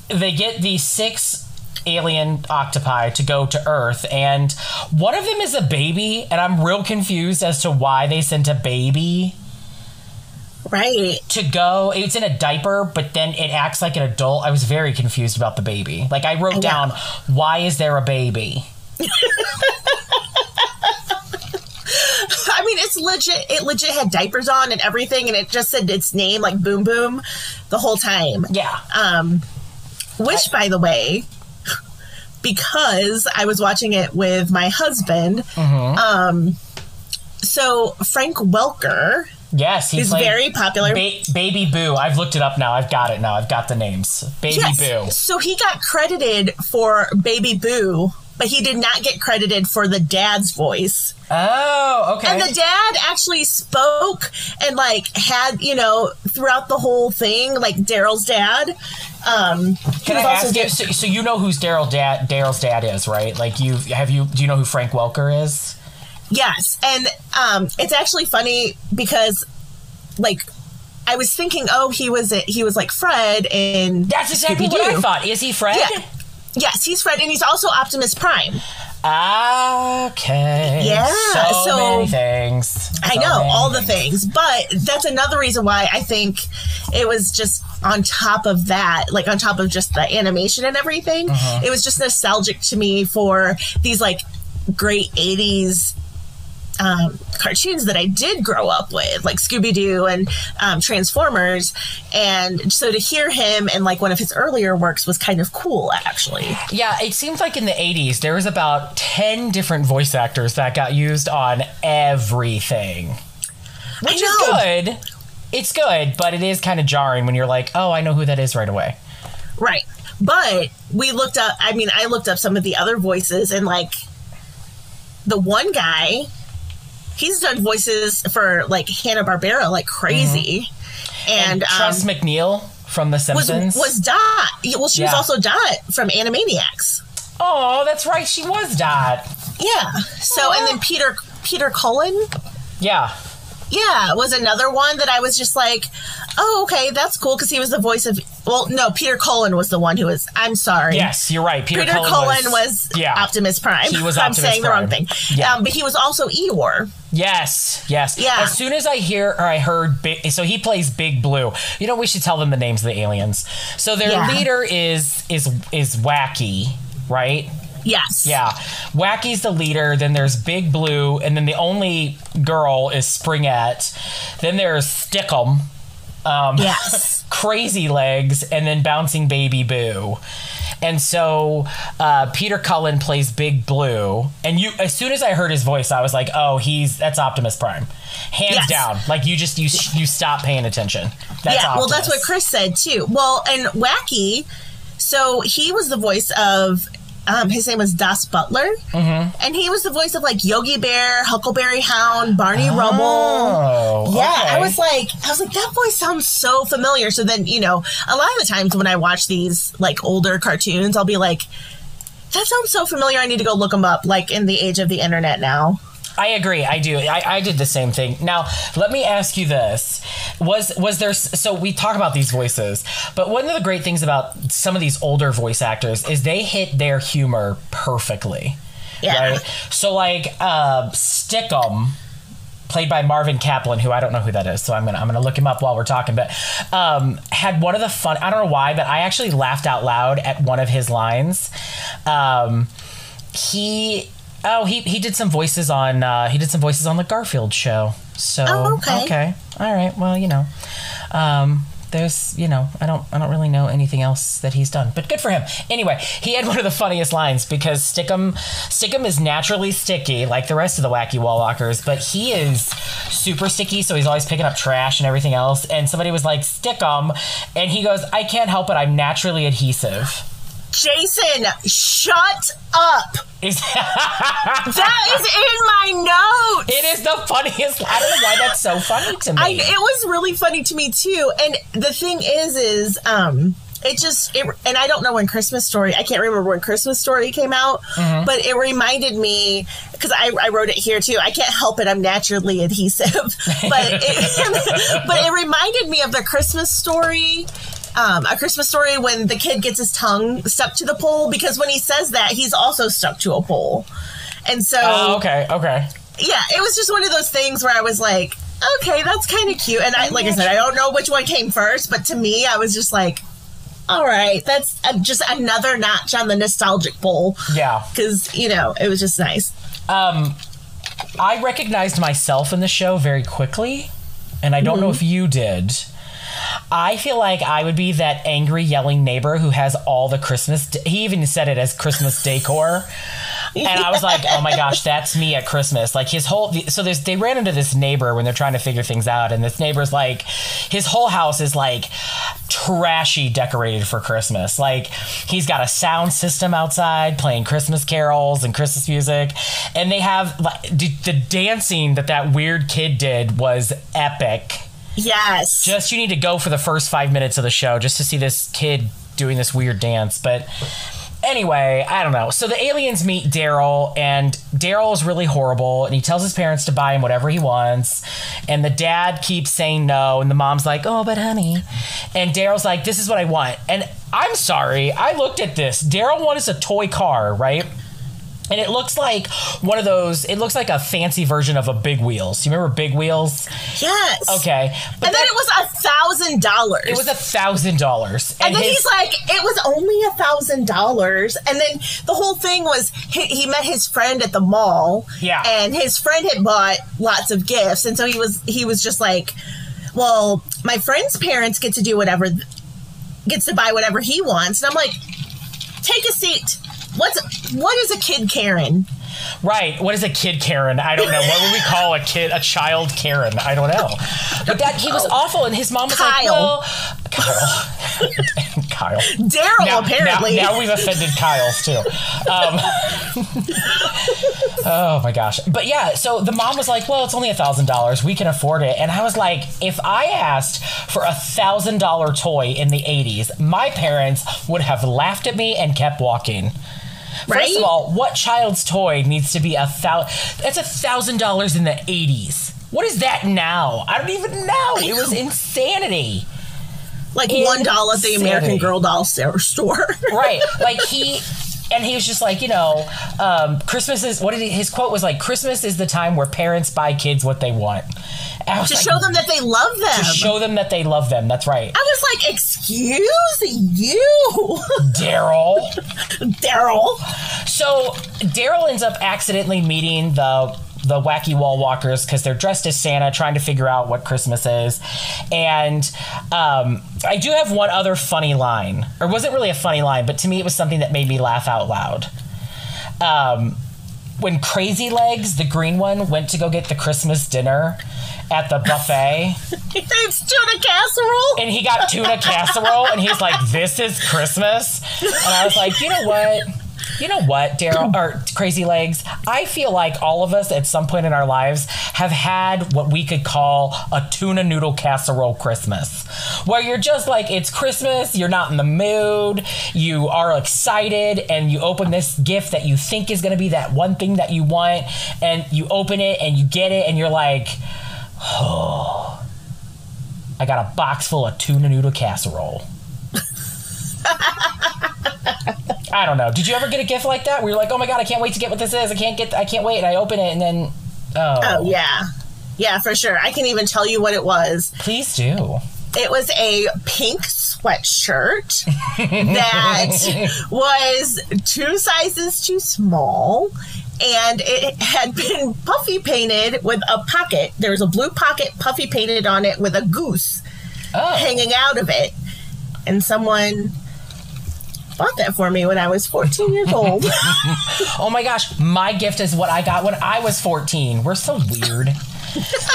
they get these six alien octopi to go to Earth, and one of them is a baby, and I'm real confused as to why they sent a baby right. to go. It's in a diaper, but then it acts like an adult. I was very confused about the baby. Like I wrote down, why is there a baby? I mean, it's legit. It legit had diapers on and everything, and it just said its name like Boom Boom the whole time. Yeah. Um, which, by the way, because I was watching it with my husband, Mm-hmm. um, so Frank Welker yes, he is played very popular. Ba- Baby Boo. I've looked it up now. I've got it now. I've got the names. Baby Yes. Boo. So he got credited for Baby Boo, but he did not get credited for the dad's voice. Oh, okay. And the dad actually spoke and like had, you know, throughout the whole thing, like Daryl's dad. Um Can I ask you? So, so you know who's Daryl dad? Daryl's dad is right. Like you have you? Do you know who Frank Welker is? Yes. And um it's actually funny because like I was thinking, oh, he was he was like Fred and That's exactly what I thought. Is he Fred? Yeah. Yes, he's Fred and he's also Optimus Prime. Okay. Yeah, So, so- many things. I know all the things, but that's another reason why I think it was just on top of that, like on top of just the animation and everything. Uh-huh. It was just nostalgic to me for these like great 80s um, cartoons that I did grow up with, like Scooby Doo and um, Transformers. And so to hear him in like one of his earlier works was kind of cool, actually. Yeah, it seems like in the 80s there was about 10 different voice actors that got used on everything. Which is good. It's good, but it is kind of jarring when you're like, "Oh, I know who that is right away." Right. But we looked up, I mean, I looked up some of the other voices and like the one guy, he's done voices for like Hanna Barbera like crazy. And, um, Tress MacNeille from The was, Simpsons. was Dot. Well, she was also Dot from Animaniacs. oh, that's right, she was Dot. Yeah. So, and then Peter, Peter Cullen. Yeah. Yeah, was another one that I was just like, oh, okay, that's cool because he was the voice of. Well, no, Peter Cullen was the one who was. I'm sorry. Yes, you're right. Peter, Peter Cullen, Cullen was, was, yeah. Optimus Prime. He was I'm Optimus saying the wrong thing. Yeah. Um, but he was also Eeyore. Yes, yes. Yeah. As soon as I hear or I heard, Big, so he plays Big Blue. You know, we should tell them the names of the aliens. So their Yeah. leader is is is Wacky, right? Yes. Yeah, Wacky's the leader. Then there's Big Blue, and then the only girl is Springette. Then there's Stickum, um, Yes. Crazy Legs, and then Bouncing Baby Boo. And so uh, Peter Cullen plays Big Blue, and you. As soon as I heard his voice, I was like, "Oh, he's that's Optimus Prime, hands Yes. down." Like you just you you stop paying attention. That's yeah. Well, that's what Chris said too. Well, and Wacky, so he was the voice of. Um, his name was Daws Butler, mm-hmm. and he was the voice of like Yogi Bear, Huckleberry Hound, Barney Rubble. Oh, Yeah, okay. I was like, I was like, that voice sounds so familiar. So then, you know, a lot of the times when I watch these like older cartoons, I'll be like, that sounds so familiar. I need to go look them up. Like in the age of the internet now. I agree. I do. I, I did the same thing. Now, let me ask you this: was was there? So we talk about these voices, but one of the great things about some of these older voice actors is they hit their humor perfectly. Yeah. Right. So like uh, Stickum. Played by Marvin Kaplan, who I don't know who that is, so I'm gonna I'm gonna look him up while we're talking. But um, had one of the fun. I don't know why, but I actually laughed out loud at one of his lines. Um, he oh he he did some voices on uh, he did some voices on the Garfield show. So Oh, okay. okay, all right. Well, you know, um, there's you know I don't I don't really know anything else that he's done, but good for him. Anyway, he had one of the funniest lines because Stickum Stickum is naturally sticky like the rest of the wacky wall walkers, but he is super sticky, so he's always picking up trash and everything else. And somebody was like Stickum, and he goes, I can't help it, I'm naturally adhesive. Jason, shut up. Is That is in my notes. It is the funniest. I don't know why that's so funny to me. I, it was really funny to me too. And the thing is, is um, it just it, and I don't know when Christmas Story. I can't remember when Christmas Story came out, Mm-hmm. but it reminded me because I, I wrote it here too. I can't help it. I'm naturally adhesive, but it, but it reminded me of the Christmas Story. Um, a Christmas story when the kid gets his tongue stuck to the pole because when he says that he's also stuck to a pole, and so oh, okay, okay. yeah, it was just one of those things where I was like, okay, that's kind of cute. And I, like I said, I don't know which one came first, but to me, I was just like, all right, that's uh, just another notch on the nostalgic bowl. Yeah. Because, you know, it was just nice. Um, I recognized myself in the show very quickly, and I don't know if you did. I feel like I would be that angry, yelling neighbor who has all the Christmas. De- he even said it as Christmas decor. And I was like, "Oh my gosh, that's me at Christmas!" Like his whole. So there's they ran into this neighbor when they're trying to figure things out, and this neighbor's like, his whole house is like trashy decorated for Christmas. Like he's got a sound system outside playing Christmas carols and Christmas music, and they have like the the dancing that that weird kid did was epic Yes. just you need to go for the first five minutes of the show just to see this kid doing this weird dance. But anyway, I don't know. So the aliens meet Daryl, and Daryl is really horrible, and he tells his parents to buy him whatever he wants. And the dad keeps saying no, and the mom's like, "Oh, but honey," and Daryl's like, "This is what I want." And I'm sorry, I looked at this. Daryl wants a toy car, right? And it looks like one of those. It looks like a fancy version of a Big Wheels. You remember Big Wheels? Yes. Okay, but and then that- it was a thousand dollars. it was a thousand dollars. And then he's like, it was only a thousand dollars. And then the whole thing was he, he met his friend at the mall. Yeah. And his friend had bought lots of gifts. And so he was he was just like, Well, my friend's parents get to do whatever gets to buy whatever he wants. And I'm like, take a seat. What's what is a kid Karen? Right. What is a kid Karen? I don't know. What would we call a kid, a child Karen? I don't know. But that he was awful, and his mom was like, Kyle. "Well, Kyle, Kyle." Daryl Now, apparently. now, now we've offended Kyle's too. Um, oh my gosh! But yeah, so the mom was like, "Well, it's only a thousand dollars. We can afford it." And I was like, "If I asked for a thousand dollar toy in the '80s, my parents would have laughed at me and kept walking." First Right? of all, what child's toy needs to be a thousand? That's a thousand dollars in the '80s. What is that now? I don't even know. It was insanity. like one dollar at the American Girl doll store. right like he and he was just like you know um, christmas is what did he, his quote was like christmas is the time where parents buy kids what they want. And I was to like, show them that they love them. to show them that they love them. That's right. I was like, excuse you, daryl. Daryl. so daryl ends up accidentally meeting the the wacky wall walkers because they're dressed as Santa, trying to figure out what Christmas is. And um, I do have one other funny line, or wasn't really a funny line, but to me it was something that made me laugh out loud. um, when Crazy Legs, the green one, went to go get the Christmas dinner at the buffet, It's tuna casserole. and he got tuna casserole, and he's like, "This is Christmas," and I was like, "You know what?" You know what, Daryl or Crazy Legs? I feel like all of us at some point in our lives have had what we could call a tuna noodle casserole Christmas, where you're just like, it's Christmas, you're not in the mood, you are excited, and you open this gift that you think is going to be that one thing that you want, and you open it and you get it, and you're like, oh, I got a box full of tuna noodle casserole. I don't know. Did you ever get a gift like that where you're like, oh my god, I can't wait to get what this is. I can't get, I can't wait, and I open it, and then, oh, Oh yeah, yeah for sure. I can even tell you what it was. please do. It was a pink sweatshirt that was two sizes too small. And it had been puffy painted with a pocket. There was a blue pocket puffy painted on it with a goose Oh, hanging out of it. And someone bought that for me when I was 14 years old. oh my gosh, my gift is what I got when I was 14. We're so weird.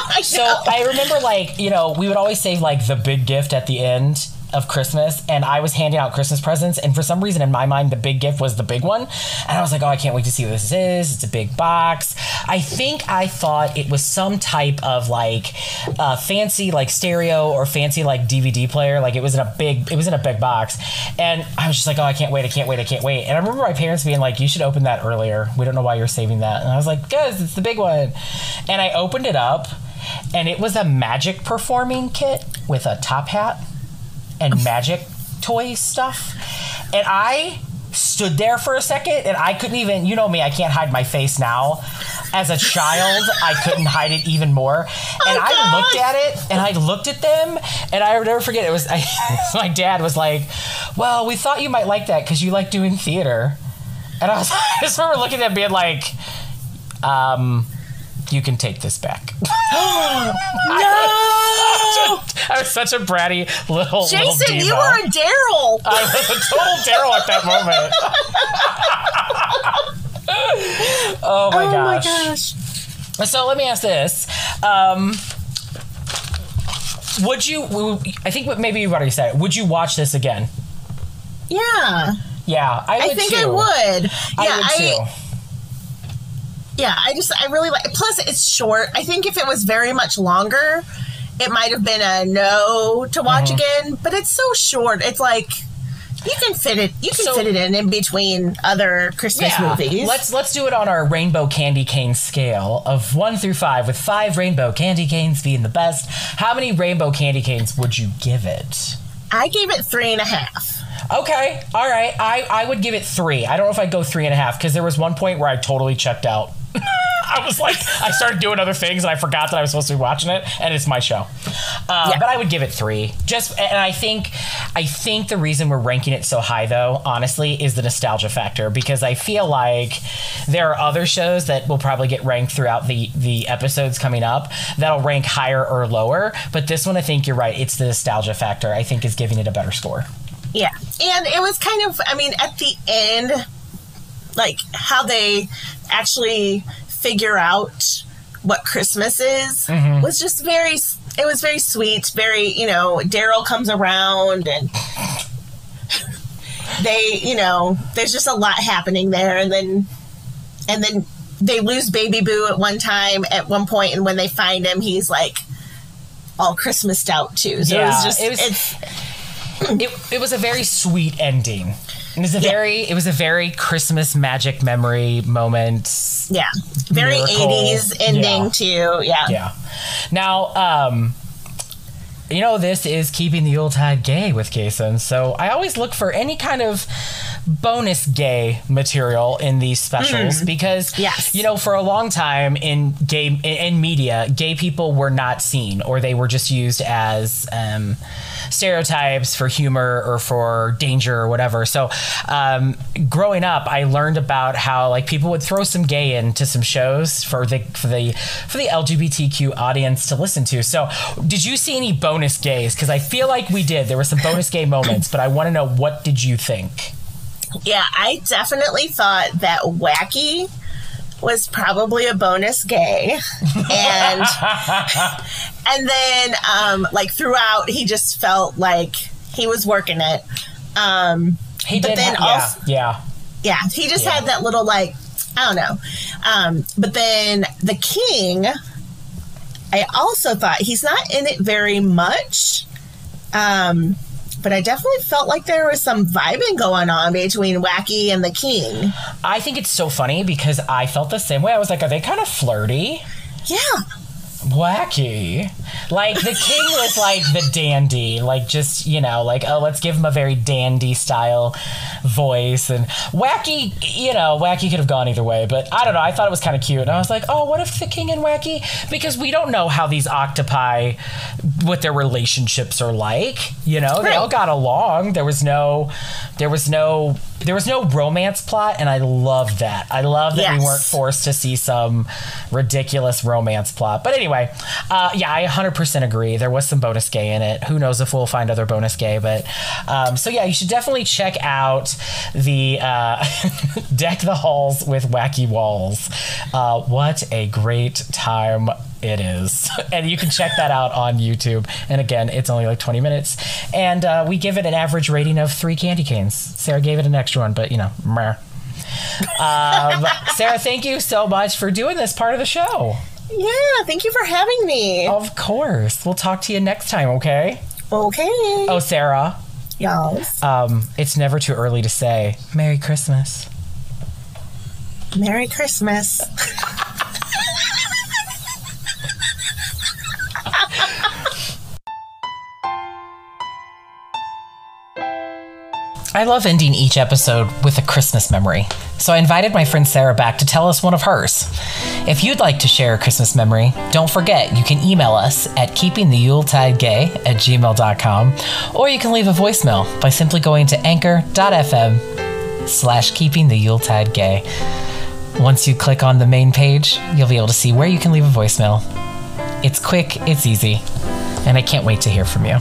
I So. I remember, like, you know, we would always say, like the big gift at the end of Christmas, and I was handing out Christmas presents, and for some reason in my mind, the big gift was the big one, and I was like, oh, I can't wait to see what this is. It's a big box. I think I thought it was some type of like uh, fancy like stereo or fancy like DVD player. Like it was in a big, it was in a big box, and I was just like, oh, I can't wait, I can't wait, I can't wait. And I remember my parents being like, you should open that earlier. We don't know why you're saving that, and I was like, guys, it's the big one, and I opened it up and it was a magic performing kit with a top hat and magic toy stuff. And I stood there for a second and I couldn't even, you know me, I can't hide my face now. As a child, I couldn't hide it even more. And I gosh. looked at it and I looked at them and I would never forget it was I, my dad was like, "Well, we thought you might like that cuz you like doing theater." And I was I just remember looking at them being like, um you can take this back. no! I was such a bratty little little Jason, diva. you were a Daryl. I was a total Daryl at that moment. oh my oh gosh. my gosh. So let me ask this. Um, would you, I think maybe you've already said it, would you watch this again? Yeah. Yeah, I would I think too. I would. Yeah, I would I, too. Yeah, I just I really like plus it's short. I think if it was very much longer, it might have been a no to watch Mm-hmm. again, but it's so short. It's like you can fit it you can So- fit it in in between other Christmas movies. Let's let's do it on our rainbow candy cane scale of one through five, with five rainbow candy canes being the best. How many rainbow candy canes would you give it? I gave it three and a half. Okay, all right. I, I would give it three. I don't know if I'd go three and a half because there was one point where I totally checked out. I was like, I started doing other things and I forgot that I was supposed to be watching it, and it's my show. Uh, Yeah. But I would give it three. Just, and I think, I think the reason we're ranking it so high, though, honestly, is the nostalgia factor because I feel like there are other shows that will probably get ranked throughout the the episodes coming up that'll rank higher or lower. But this one, I think you're right. It's the nostalgia factor. I think is giving it a better score. Yeah. And it was kind of, I mean, at the end, like how they actually figure out what Christmas is mm-hmm. was just very, it was very sweet. Very, you know, Daryl comes around and they, you know, there's just a lot happening there. And then, and then they lose Baby Boo at one time, at one point, and when they find him, he's like all Christmased out too. So it was just, it was- it's, it, it was a very sweet ending. It was a very it was a very Christmas magic memory moment. Yeah. Very. 80s ending Yeah. too. Yeah. Yeah. Now, um you know, this is keeping the Yuletide gay with Jason, so I always look for any kind of bonus gay material in these specials because Mm. Yes. you know for a long time in gay in media gay people were not seen or they were just used as um, stereotypes for humor or for danger or whatever. So um, growing up i learned about how like people would throw some gay into some shows for the for the for the lgbtq audience to listen to. So did you see any bonus gays? Because i feel like we did. There were some bonus gay moments but i want to know what did you think? Yeah. I definitely thought that Wacky was probably a bonus gay. And and then um like throughout he just felt like he was working it. Um he But did then ha- also- yeah yeah yeah, he just Yeah. had that little like I don't know. Um, but then the king, I also thought he's not in it very much. Um, but I definitely felt like there was some vibing going on between Wacky and the king. I think it's so funny because I felt the same way. I was like, are they kind of flirty? Yeah, Wacky. Like the king was like the dandy, like just, you know, like, oh, let's give him a very dandy style voice. And Wacky, you know, Wacky could have gone either way, but I don't know. I thought it was kind of cute. And I was like, oh, what if the king and Wacky? Because we don't know how these octopi, what their relationships are like. You know, they all got along. There was no, there was no, there was no romance plot. And I love that. I love that we weren't forced to see some ridiculous romance plot. But anyway, uh, yeah, I 100% agree. There was some bonus gay in it. Who knows if we'll find other bonus gay? But um, so yeah, you should definitely check out the uh, Deck the Halls with Wacky Walls. Uh, what a great time it is. and you can check that out on YouTube. And again, it's only like 20 minutes. And uh, we give it an average rating of three candy canes. Sarah gave it an extra one, but you know. Um, Sarah, thank you so much for doing this part of the show. Yeah. Thank you for having me. Of course. We'll talk to you next time, okay? Okay, Oh, Sarah, y'all. um, it's never too early to say Merry Christmas. Merry Christmas. I love ending each episode with a Christmas memory, so I invited my friend Sarah back to tell us one of hers. If you'd like to share a Christmas memory, don't forget you can email us at keepingtheyuletidegay at gmail.com, or you can leave a voicemail by simply going to anchor.fm slash keeping the Yuletide gay. Once you click on the main page, you'll be able to see where you can leave a voicemail. It's quick, it's easy, and I can't wait to hear from you.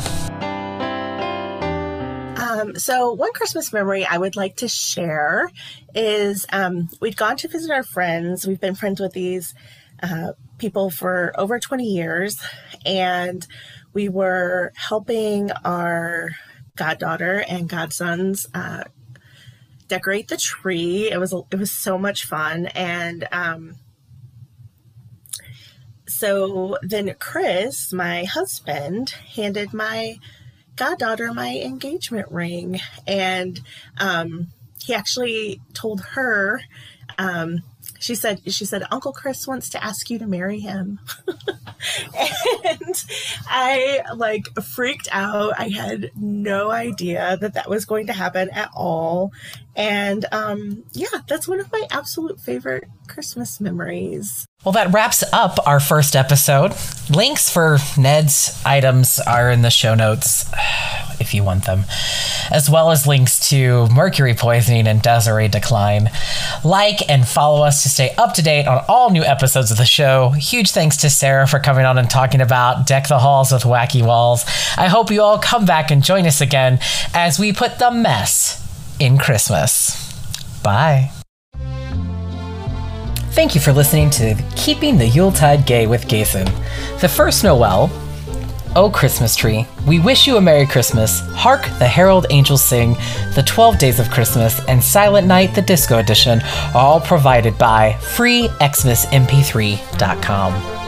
So one Christmas memory I would like to share is um, we'd gone to visit our friends. We've been friends with these uh, people for over 20 years, and we were helping our goddaughter and godsons uh, decorate the tree. It was it was so much fun, and um, so then Chris, my husband, handed my goddaughter my engagement ring and um, he actually told her um, she said she said Uncle Chris wants to ask you to marry him. and I like freaked out. I had no idea that that was going to happen at all. And um yeah, that's one of my absolute favorite Christmas memories. Well, that wraps up our first episode. Links for Ned's items are in the show notes if you want them, as well as links to mercury poisoning and Desiree decline. Like and follow us to stay up to date on all new episodes of the show. Huge thanks to Sarah for coming on and talking about Deck the Halls with Wacky Walls. I hope you all come back and join us again as we put the mess in Christmas. Bye. Thank you for listening to Keeping the Yuletide Gay with Jason. The first Noel, Oh Christmas Tree, We Wish You a Merry Christmas, Hark the Herald Angels Sing, The 12 Days of Christmas, and Silent Night the Disco Edition all provided by freexmasmp3.com.